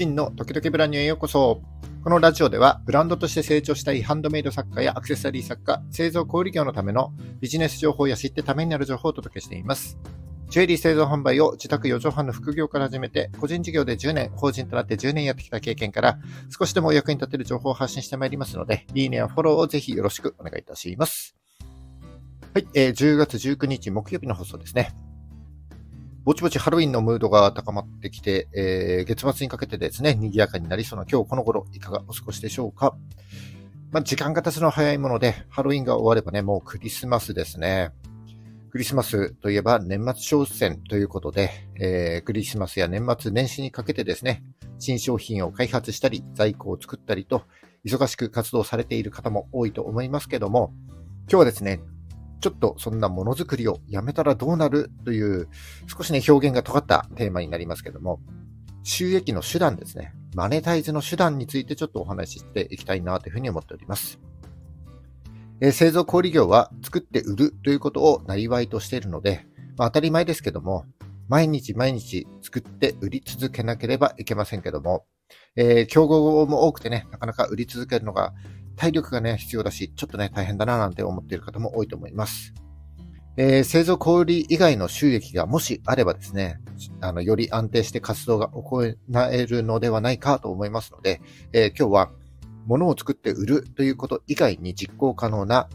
真の時々ブランニュへようこそ。このラジオでは、ブランドとして成長したいハンドメイド作家やアクセサリー作家、製造小売業のためのビジネス情報や知ってためになる情報をお届けしています。ジュエリー製造販売を自宅4畳半の副業から始めて、個人事業で10年、法人となって10年やってきた経験から、少しでもお役に立てる情報を発信してまいりますので、いいねやフォローをぜひよろしくお願いいたします。はい、えー、10月19日木曜日の放送ですね。ぼちぼちハロウィンのムードが高まってきて、えー、月末にかけてですね、賑やかになりそうな今日この頃、いかがお過ごしでしょうか。まあ、時間が経つの早いもので、ハロウィンが終わればね、もうクリスマスですね。クリスマスといえば年末商戦ということで、えー、クリスマスや年末年始にかけてですね、新商品を開発したり、在庫を作ったりと、忙しく活動されている方も多いと思いますけども、今日はですね、ちょっとそんなものづくりをやめたらどうなるという、少しね、表現が尖ったテーマになりますけども、収益の手段ですね。マネタイズの手段についてちょっとお話ししていきたいなというふうに思っております。え、製造小売業は作って売るということをなりわいとしているので、まあ、当たり前ですけども、毎日毎日作って売り続けなければいけませんけども、えー、競合も多くてね、なかなか売り続けるのが体力がね、必要だし、ちょっとね、大変だななんて思っている方も多いと思います。えー、製造小売以外の収益がもしあればですね、あの、より安定して活動が行えるのではないかと思いますので、えー、今日は物を作って売るということ以外に実行可能な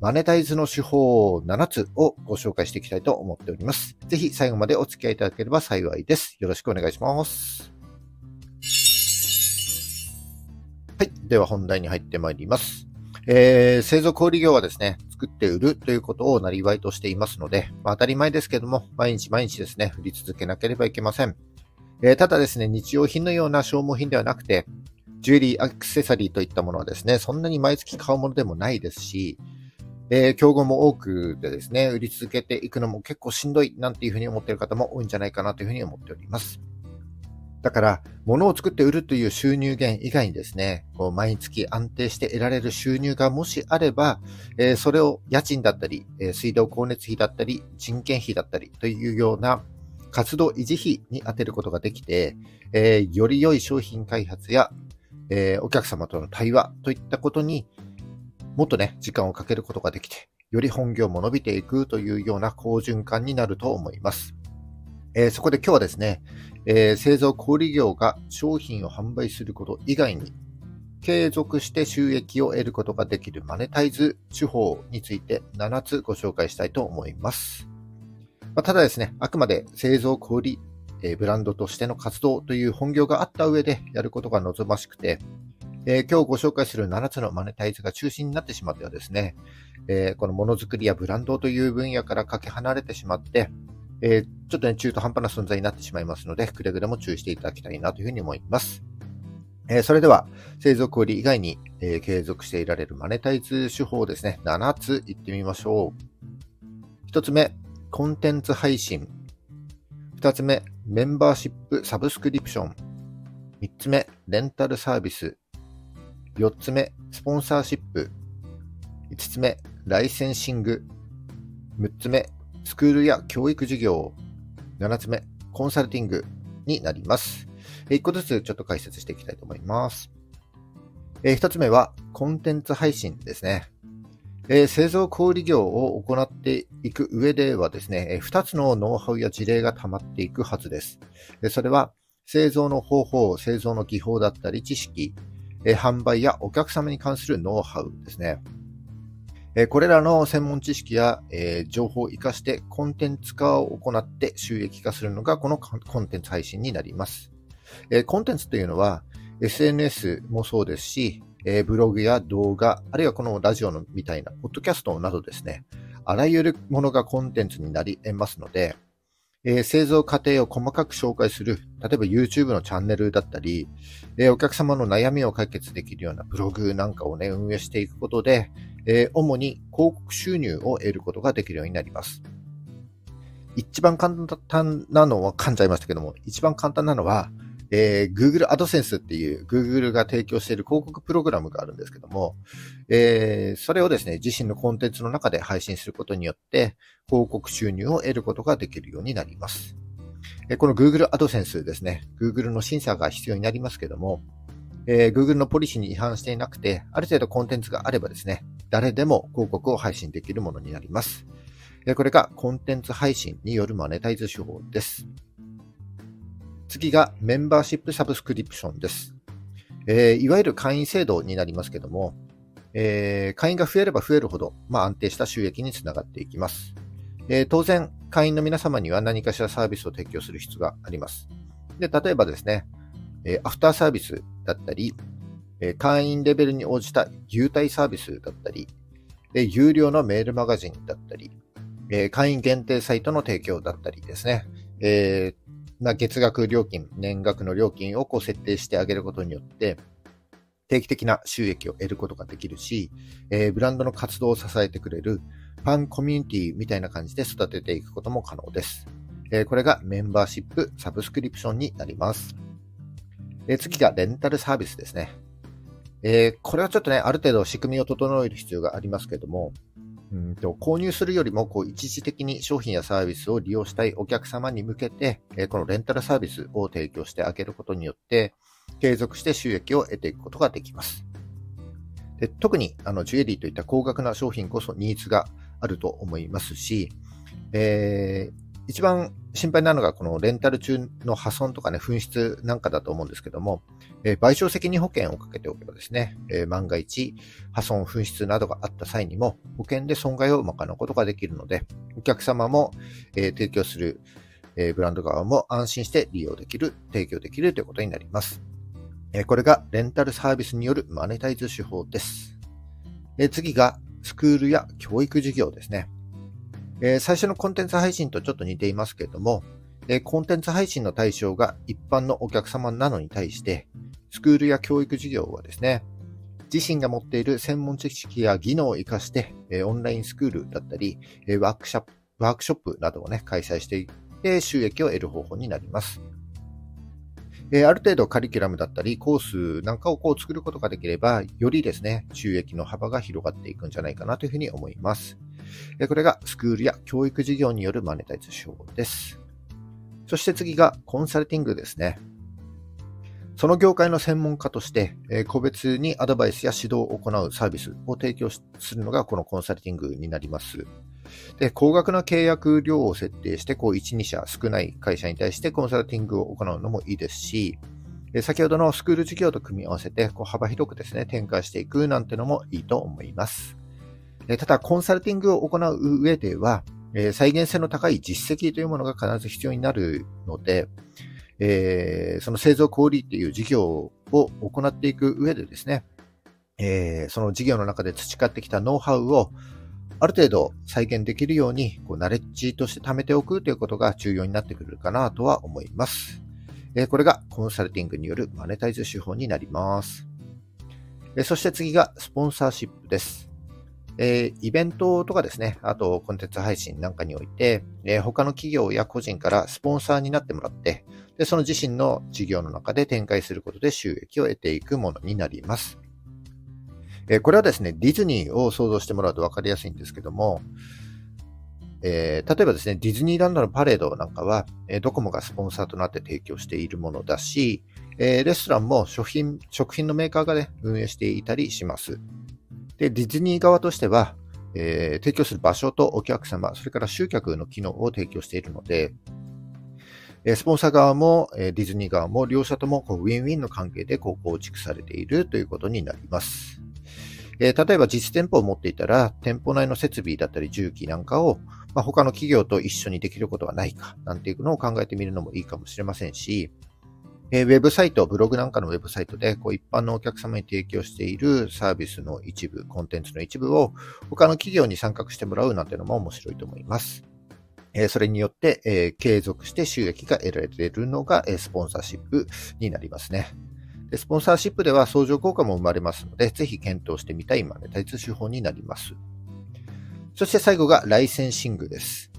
マネタイズの手法7つをご紹介していきたいと思っております。ぜひ最後までお付き合いいただければ幸いです。よろしくお願いします。はい。では本題に入ってまいります。えー、製造小売業はですね、作って売るということをなりわいとしていますので、まあ、当たり前ですけども、毎日毎日ですね、売り続けなければいけません。えー、ただですね、日用品のような消耗品ではなくて、ジュエリー、アクセサリーといったものはですね、そんなに毎月買うものでもないですし、えー、競合も多くでですね、売り続けていくのも結構しんどいなんていうふうに思っている方も多いんじゃないかなというふうに思っております。だから、物を作って売るという収入源以外にですね、こう毎月安定して得られる収入がもしあれば、えー、それを家賃だったり、えー、水道光熱費だったり、人件費だったりというような活動維持費に充てることができて、えー、より良い商品開発や、えお客様との対話といったことにもっとね、時間をかけることができて、より本業も伸びていくというような好循環になると思います。えそこで今日はですね、えー、製造小売業が商品を販売すること以外に、継続して収益を得ることができるマネタイズ手法について7つご紹介したいと思います。まあ、ただですね、あくまで製造小売、えー、ブランドとしての活動という本業があった上でやることが望ましくて、えー、今日ご紹介する7つのマネタイズが中心になってしまってはですね、えー、このものづくりやブランドという分野からかけ離れてしまって、えー、ちょっとね、中途半端な存在になってしまいますので、くれぐれも注意していただきたいなというふうに思います。えー、それでは、製造売以外に、えー、継続していられるマネタイズ手法ですね、7ついってみましょう。1つ目、コンテンツ配信。2つ目、メンバーシップサブスクリプション。3つ目、レンタルサービス。4つ目、スポンサーシップ。5つ目、ライセンシング。6つ目、スクールや教育事業。7つ目、コンサルティングになります。1個ずつちょっと解説していきたいと思います。え1つ目は、コンテンツ配信ですね。え製造小売業を行っていく上ではですね、え2つのノウハウや事例が溜まっていくはずです。えそれは、製造の方法、製造の技法だったり知識、え販売やお客様に関するノウハウですね。これらの専門知識や、情報を活かしてコンテンツ化を行って収益化するのがこのコンテンツ配信になります。コンテンツというのは SNS もそうですし、ブログや動画、あるいはこのラジオのみたいな、ポッドキャストなどですね、あらゆるものがコンテンツになり得ますので、えー、製造過程を細かく紹介する、例えば YouTube のチャンネルだったり、えー、お客様の悩みを解決できるようなブログなんかをね、運営していくことで、えー、主に広告収入を得ることができるようになります。一番簡単なのは噛んじゃいましたけども、一番簡単なのは、えー、Google AdSense っていう Google が提供している広告プログラムがあるんですけども、えー、それをですね、自身のコンテンツの中で配信することによって、広告収入を得ることができるようになります。この Google AdSense ですね、Google の審査が必要になりますけども、えー、Google のポリシーに違反していなくて、ある程度コンテンツがあればですね、誰でも広告を配信できるものになります。これがコンテンツ配信によるマネタイズ手法です。次がメンバーシップサブスクリプションです。えー、いわゆる会員制度になりますけども、えー、会員が増えれば増えるほど、まあ、安定した収益につながっていきます。えー、当然、会員の皆様には何かしらサービスを提供する必要があります。で、例えばですね、えアフターサービスだったり、え会員レベルに応じた優待サービスだったり、で有料のメールマガジンだったり、え会員限定サイトの提供だったりですね、えー、な月額料金、年額の料金をこう設定してあげることによって、定期的な収益を得ることができるし、えー、ブランドの活動を支えてくれるファンコミュニティみたいな感じで育てていくことも可能です。えー、これがメンバーシップ、サブスクリプションになります。えー、次がレンタルサービスですね。えこれはちょっとね、ある程度仕組みを整える必要がありますけども、うんと購入するよりもこう一時的に商品やサービスを利用したいお客様に向けて、えこのレンタルサービスを提供してあげることによって、継続して収益を得ていくことができます。で特にあのジュエリーといった高額な商品こそニーズがあると思いますし、えー一番心配なのが、このレンタル中の破損とかね、紛失なんかだと思うんですけども、えー、賠償責任保険をかけておけばですね、えー、万が一、破損、紛失などがあった際にも、保険で損害を賄うことができるので、お客様も、えー、提供する、えブランド側も安心して利用できる、提供できるということになります。えこれがレンタルサービスによるマネタイズ手法です。え次が、スクールや教育事業ですね。えー、最初のコンテンツ配信とちょっと似ていますけれども、え、コンテンツ配信の対象が一般のお客様なのに対して、スクールや教育事業はですね、自身が持っている専門知識や技能を活かして、え、オンラインスクールだったり、えワークショップ、ワークショップなどをね、開催していって収益を得る方法になります。えある程度カリキュラムだったり、コースなんかをこう作ることができれば、よりですね、収益の幅が広がっていくんじゃないかなというふうに思います。これがスクールや教育事業によるマネタイズ手法です。そして次がコンサルティングですね。その業界の専門家として、個別にアドバイスや指導を行うサービスを提供するのがこのコンサルティングになります。で、高額な契約量を設定して、こう1、2社少ない会社に対してコンサルティングを行うのもいいですし、先ほどのスクール事業と組み合わせて、こう幅広くですね、展開していくなんてのもいいと思います。ただ、コンサルティングを行う上では、え再現性の高い実績というものが必ず必要になるので、えー、その製造小売っていう事業を行っていく上でですね、えー、その事業の中で培ってきたノウハウをある程度再現できるように、こうナレッジとして貯めておくということが重要になってくるかなとは思います。えー、これがコンサルティングによるマネタイズ手法になります。えそして次がスポンサーシップです。え、イベントとかですね、あとコンテンツ配信なんかにおいて、え、他の企業や個人からスポンサーになってもらって、で、その自身の事業の中で展開することで収益を得ていくものになります。え、これはですね、ディズニーを想像してもらうと分かりやすいんですけども、えー、例えばですね、ディズニーランドのパレードなんかは、えー、ドコモがスポンサーとなって提供しているものだし、えー、レストランも食品、食品のメーカーがね、運営していたりします。で、ディズニー側としては、えー、提供する場所とお客様、それから集客の機能を提供しているので、スポンサー側もディズニー側も両者ともこうウィンウィンの関係でこう構築されているということになります。え、例えば実店舗を持っていたら、店舗内の設備だったり重機なんかを、ま、他の企業と一緒にできることはないか、なんていうのを考えてみるのもいいかもしれませんし、えー、ウェブサイト、ブログなんかのウェブサイトで、こう一般のお客様に提供しているサービスの一部、コンテンツの一部を他の企業に参画してもらうなんてのも面白いと思います。えー、それによって、えー、継続して収益が得られるのが、えスポンサーシップになりますね。でスポンサーシップでは相乗効果も生まれますので、ぜひ検討してみたいマネタイズ手法になります。そして最後がライセンシングです。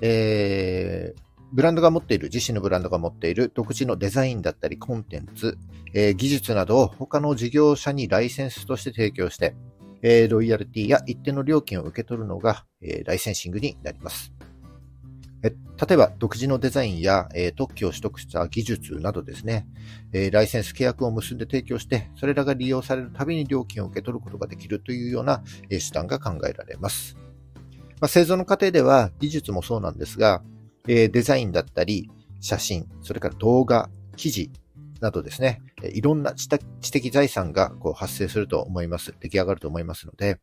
えー、ブランドが持っている、自身のブランドが持っている独自のデザインだったりコンテンツ、えー、技術などを他の事業者にライセンスとして提供して、えー、ロイヤルティや一定の料金を受け取るのが、えー、ライセンシングになります。え例えば、独自のデザインや、えー、特許を取得した技術などですね、えー、ライセンス契約を結んで提供して、それらが利用されるたびに料金を受け取ることができるというような、え手段が考えられます。まあ、製造の過程では技術もそうなんですが、えデザインだったり、写真、それから動画、記事などですね、いろんな知的財産がこう発生すると思います。出来上がると思いますので、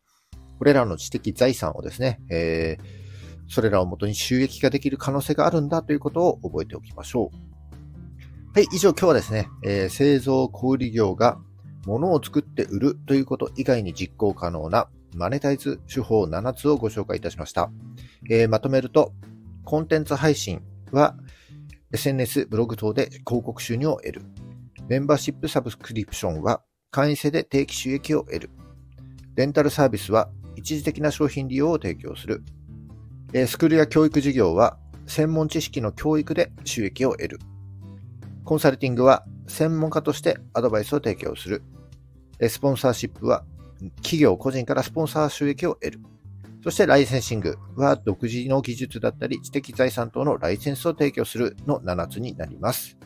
これらの知的財産をですね、えーそれらをもとに収益化できる可能性があるんだということを覚えておきましょう。はい、以上今日はですね、えー、製造小売業が物を作って売るということ以外に実行可能なマネタイズ手法7つをご紹介いたしました。えー、まとめると、コンテンツ配信は SNS、ブログ等で広告収入を得る。メンバーシップサブスクリプションは会員制で定期収益を得る。レンタルサービスは一時的な商品利用を提供する。スクールや教育事業は専門知識の教育で収益を得る。コンサルティングは専門家としてアドバイスを提供する。スポンサーシップは企業個人からスポンサー収益を得る。そしてライセンシングは独自の技術だったり知的財産等のライセンスを提供するの7つになります。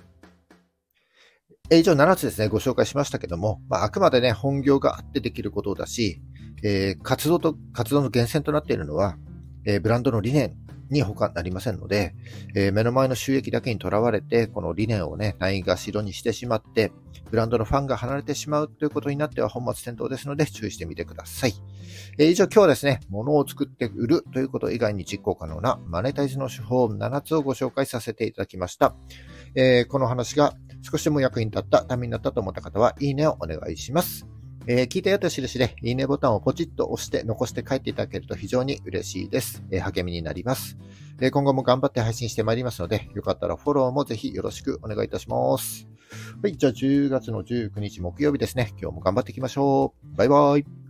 以上7つですね、ご紹介しましたけども、まあ、あくまでね、本業があってできることだし、えー、活動と、活動の源泉となっているのは、えブランドの理念に他なりませんので、え目の前の収益だけにとらわれて、この理念をね、ないがしろにしてしまって、ブランドのファンが離れてしまうということになっては本末転倒ですので注意してみてください。え以上今日はですね、物を作って売るということ以外に実行可能なマネタイズの手法7つをご紹介させていただきました。えこの話が少しでも役に立った、ためになったと思った方は、いいねをお願いします。えー、聞いたよと印で、いいねボタンをポチッと押して残して帰っていただけると非常に嬉しいです。えー、励みになります。えー、今後も頑張って配信してまいりますので、よかったらフォローもぜひよろしくお願いいたします。はい、じゃあ10月の19日木曜日ですね。今日も頑張っていきましょう。バイバイ。